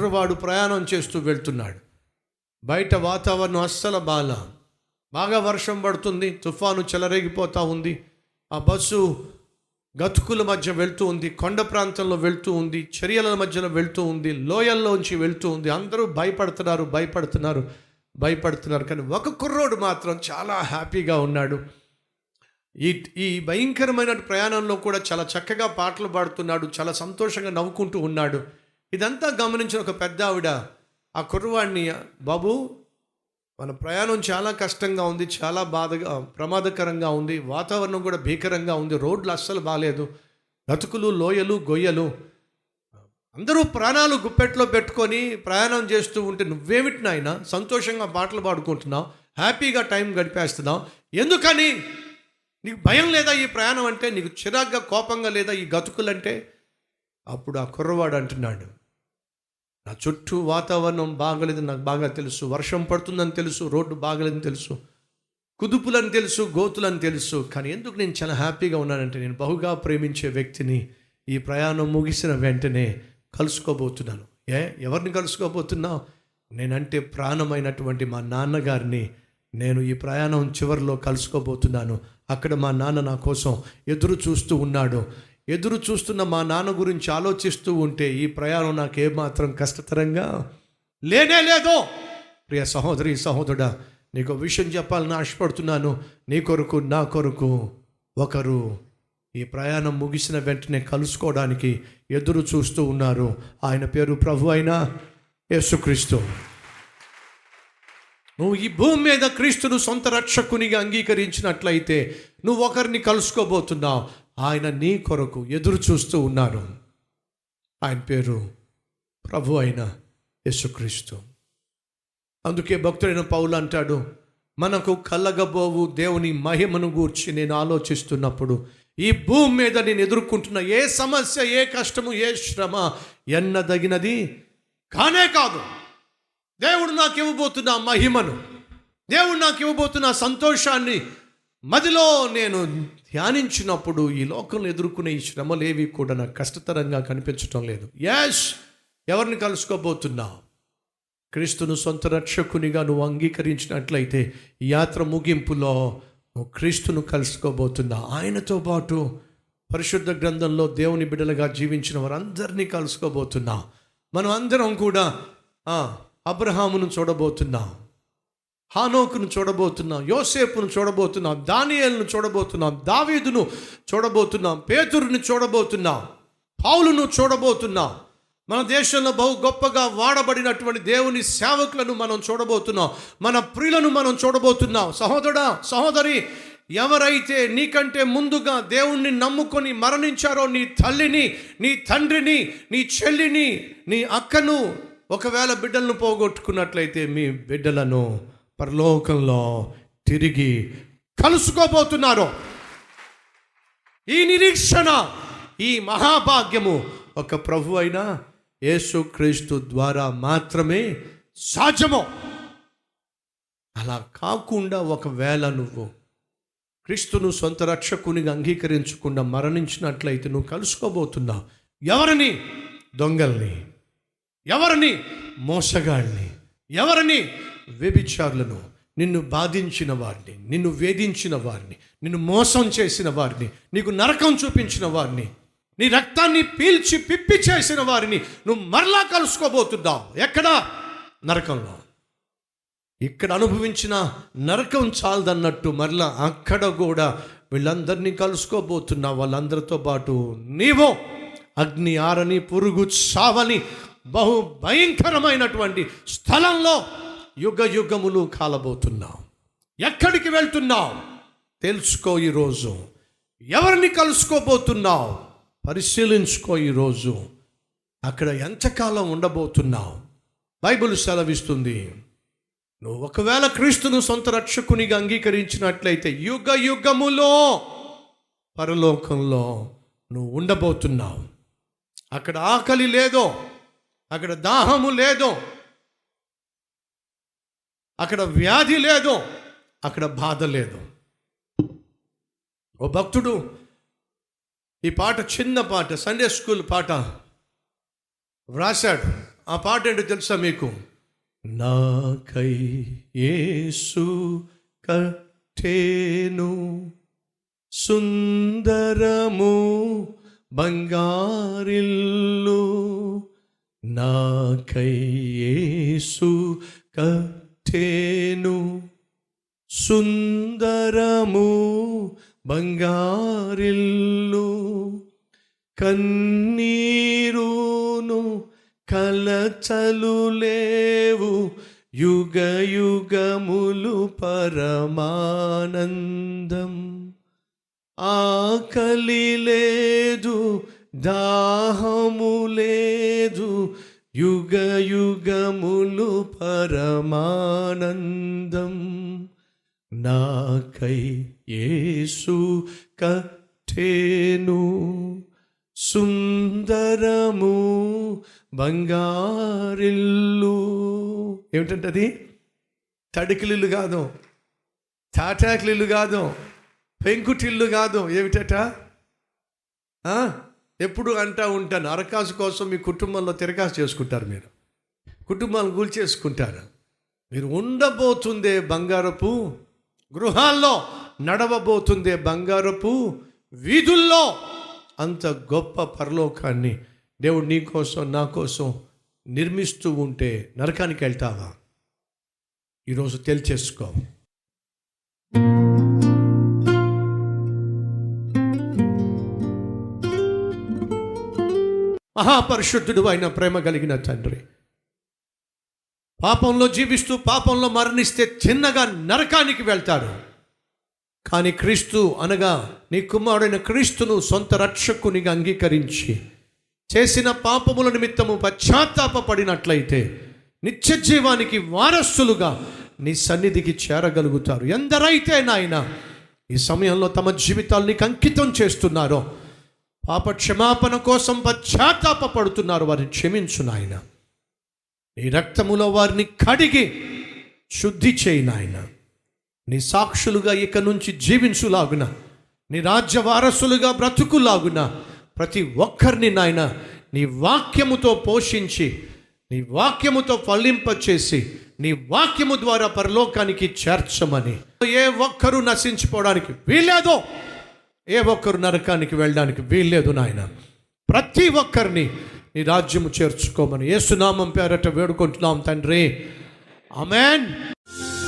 కుర్రవాడు ప్రయాణం చేస్తూ వెళ్తున్నాడు. బయట వాతావరణం అస్సలు బాల. బాగా వర్షం పడుతుంది తుఫాను చెలరేగిపోతూ ఉంది. ఆ బస్సు గతుకుల మధ్య వెళ్తూ ఉంది కొండ ప్రాంతంలో వెళ్తూ ఉంది చర్యల మధ్యలో వెళ్తూ ఉంది లోయల్లోంచి వెళ్తూ ఉంది. అందరూ భయపడుతున్నారు భయపడుతున్నారు భయపడుతున్నారు. కానీ ఒక కుర్రోడు మాత్రం చాలా హ్యాపీగా ఉన్నాడు. ఈ ఈ భయంకరమైన ప్రయాణంలో కూడా చాలా చక్కగా పాటలు పాడుతున్నాడు చాలా సంతోషంగా నవ్వుకుంటూ ఉన్నాడు. ఇదంతా గమనించిన ఒక పెద్ద ఆవిడ ఆ కుర్రవాడిని బాబు మన ప్రయాణం చాలా కష్టంగా ఉంది చాలా బాధగా ప్రమాదకరంగా ఉంది వాతావరణం కూడా భీకరంగా ఉంది రోడ్లు అస్సలు బాగాలేదు బతుకులు లోయలు గొయ్యలు. అందరూ ప్రాణాలు గుప్పెట్లో పెట్టుకొని ప్రయాణం చేస్తూ ఉంటే నువ్వేమిటి నాయన? సంతోషంగా పాటలు పాడుకుంటున్నావు హ్యాపీగా టైం గడిపేస్తున్నావు. ఎందుకని? నీకు భయం లేదా ఈ ప్రయాణం అంటే? నీకు చిరాగ్గా కోపంగా లేదా ఈ గతుకులంటే? అప్పుడు ఆ కుర్రవాడు అంటున్నాడు నా చుట్టూ వాతావరణం బాగలేదు నాకు బాగా తెలుసు. వర్షం పడుతుందని తెలుసు రోడ్డు బాగలేదని తెలుసు కుదుపులని తెలుసు గోతులని తెలుసు. కానీ ఎందుకు నేను చాలా హ్యాపీగా ఉన్నానంటే నేను బహుగా ప్రేమించే వ్యక్తిని ఈ ప్రయాణం ముగిసిన వెంటనే కలుసుకోబోతున్నాను. ఏ? ఎవరిని కలుసుకోబోతున్నావు? నేనంటే ప్రాణమైనటువంటి మా నాన్నగారిని నేను ఈ ప్రయాణం చివరిలో కలుసుకోబోతున్నాను. అక్కడ మా నాన్న నా కోసం ఎదురు చూస్తూ ఉన్నాడు. ఎదురు చూస్తున్న మా నాన్న గురించి ఆలోచిస్తూ ఉంటే ఈ ప్రయాణం నాకు ఏమాత్రం కష్టతరంగా? లేనే లేదో! ప్రియ సహోదరి సహోదరుడా నీకు విషయం చెప్పాలని ఆశపడుతున్నాను. నీ కొరకు నా కొరకు ఒకరు ఈ ప్రయాణం ముగిసిన వెంటనే కలుసుకోవడానికి ఎదురు చూస్తూ ఉన్నారు. ఆయన పేరు ప్రభు అయిన యేసుక్రీస్తు. నువ్వు ఈ భూమి మీద క్రీస్తును సొంత రక్షకునిగా అంగీకరించినట్లయితే నువ్వు ఒకరిని కలుసుకోబోతున్నావు. ఆయన నీ కొరకు ఎదురు చూస్తూ ఉన్నారు ఆయన పేరు ప్రభు అయిన యేసుక్రీస్తు. అందుకే భక్తుడైన పౌలు అంటాడు మనకు కలగబోవు దేవుని మహిమను గూర్చి నేను ఆలోచిస్తున్నప్పుడు ఈ భూమి మీద నేను ఎదుర్కొంటున్న ఏ సమస్య ఏ కష్టము ఏ శ్రమ ఎన్నదగినది? కానే కాదు. దేవుడు నాకు ఇవ్వబోతున్న మహిమను దేవుడు నాకు ఇవ్వబోతున్న సంతోషాన్ని మదిలో నేను ధ్యానించినప్పుడు ఈ లోకంలో ఎదుర్కొనే ఈ శ్రమలేవి కూడా నాకు కష్టతరంగా కనిపించటం లేదు. యాష్ ఎవరిని కలుసుకోబోతున్నావు క్రీస్తును సొంత రక్షకునిగా నువ్వు అంగీకరించినట్లయితే యాత్ర ముగింపులో నువ్వు క్రీస్తును కలుసుకోబోతున్నా. ఆయనతో పాటు పరిశుద్ధ గ్రంథంలో దేవుని బిడ్డలుగా జీవించిన వారందరినీ కలుసుకోబోతున్నాం. మనం అందరం కూడా అబ్రహామును చూడబోతున్నాం. హానోకును చూడబోతున్నాం యోసేపును చూడబోతున్నాం దానియల్ను చూడబోతున్నాం దావీదును చూడబోతున్నాం పేతురుని చూడబోతున్నాం పౌలును చూడబోతున్నాం. మన దేశంలో బహు గొప్పగా వాడబడినటువంటి దేవుని సేవకులను మనం చూడబోతున్నాం. మన ప్రియులను మనం చూడబోతున్నాం. సహోదరా సహోదరి ఎవరైతే నీకంటే ముందుగా దేవుణ్ణి నమ్ముకొని మరణించారో నీ తల్లిని నీ తండ్రిని నీ చెల్లిని నీ అక్కను ఒకవేళ బిడ్డలను పోగొట్టుకున్నట్లయితే మీ బిడ్డలను పరలోకంలో తిరిగి కలుసుకోబోతున్నారు. ఈ నిరీక్షణ ఈ మహాభాగ్యము ఒక ప్రభు అయిన యేసుక్రీస్తు ద్వారా మాత్రమే సాధ్యము. అలా కాకుండా ఒకవేళ నువ్వు క్రీస్తును సొంత రక్షకునిగా అంగీకరించకుండా మరణించినట్లయితే నువ్వు కలుసుకోబోతున్నావు. ఎవరిని? దొంగల్ని. ఎవరిని? మోసగాళ్ళని. ఎవరిని? వ్యభిచారులను నిన్ను బాధించిన వారిని నిన్ను వేధించిన వారిని నిన్ను మోసం చేసిన వారిని నీకు నరకం చూపించిన వారిని నీ రక్తాన్ని పీల్చి పిప్పి చేసిన వారిని నువ్వు మరలా కలుసుకోబోతున్నావు. ఎక్కడ? నరకంలో. ఇక్కడ అనుభవించిన నరకం చాలదన్నట్టు మరలా అక్కడ కూడా వీళ్ళందరినీ కలుసుకోబోతున్నా వాళ్ళందరితో పాటు నీవో అగ్ని ఆరని పురుగు చావని బహు భయంకరమైనటువంటి స్థలంలో యుగ యుగములు కాలబోతున్నావు ఎక్కడికి వెళ్తున్నావు తెలుసుకో ఈరోజు. ఎవరిని కలుసుకోబోతున్నావు పరిశీలించుకో ఈరోజు. అక్కడ ఎంతకాలం ఉండబోతున్నావు బైబిల్ సెలవిస్తుంది. నువ్వు ఒకవేళ క్రీస్తును సొంత రక్షకునిగా అంగీకరించినట్లయితే యుగ యుగములో పరలోకంలో నువ్వు ఉండబోతున్నావు. అక్కడ ఆకలి లేదో అక్కడ దాహము లేదో అక్కడ వ్యాధి లేదు అక్కడ బాధ లేదు. ఓ భక్తుడు ఈ పాట చిన్న పాట సండే స్కూల్ పాట వ్రాశాడు. ఆ పాట ఏంటో తెలుసా మీకు? నాకై యేసు కట్టేను సుందరము బంగారిల్లు. నాకై యేసు కట్టేను తేను సుందరము బంగారిల్లు కన్నీరును కలచలు లేవు యుగ యుగములు పరమానందం. ఆకలి లేదు దాహము లేదు యుగ యుగములు పరమానందం. నాకై యేసు కట్టేను. సుందరము బంగారిల్లు. ఏమిటంటే అది తడికిలిల్లు కాదు. తాటాకిలిల్లు కాదు. పెంకుటిల్లు కాదు. ఏమిటట? ఆ? ఎప్పుడు అంటా ఉంటాను అరకాసు కోసం మీ కుటుంబంలో తిరకాసు చేసుకుంటారు మీరు. కుటుంబాలు కూల్చేసుకుంటారు. మీరు ఉండబోతుందే బంగారపు గృహాల్లో నడవబోతుందే బంగారపు వీధుల్లో. అంత గొప్ప పరలోకాన్ని దేవుడు నీ కోసం నా కోసం నిర్మిస్తూ ఉంటే నరకానికి వెళ్తావా? ఈరోజు తెలిచేసుకో మహాపరిశుద్ధుడు అయిన ప్రేమ కలిగిన తండ్రి. పాపంలో జీవిస్తూ పాపంలో మరణిస్తే చిన్నగా నరకానికి వెళ్తాడు. కానీ క్రీస్తు అనగా నీ కుమారుడైన క్రీస్తును సొంత రక్షకునిగా అంగీకరించి చేసిన పాపముల నిమిత్తము పశ్చాత్తాపడినట్లయితే నిత్య జీవానికి వారసులుగా నీ సన్నిధికి చేరగలుగుతారు. ఎందరైతే నాయన ఈ సమయంలో తమ జీవితాల్ని అంకితం చేస్తున్నారో పాప క్షమాపణ కోసం పశ్చాత్తాప పడుతున్నారు వారిని క్షమించు నాయన. నీ రక్తములో వారిని కడిగి శుద్ధి చేయి నాయన. నీ సాక్షులుగా ఇక నుంచి జీవించులాగున నీ రాజ్య వారసులుగా బ్రతుకులాగున ప్రతి ఒక్కరిని నాయన నీ వాక్యముతో పోషించి నీ వాక్యముతో ఫలింపచేసి నీ వాక్యము ద్వారా పరలోకానికి చేర్చమని. ఏ ఒక్కరూ నశించిపోవడానికి వీలేదో ఏ ఒక్కరు నరకానికి వెళ్ళడానికి వీల్లేదు నాయన. ప్రతి ఒక్కరిని నీ రాజ్యము చేర్చుకోమని ఏసునామం పేరట వేడుకుంటున్నాం తండ్రి. అమెన్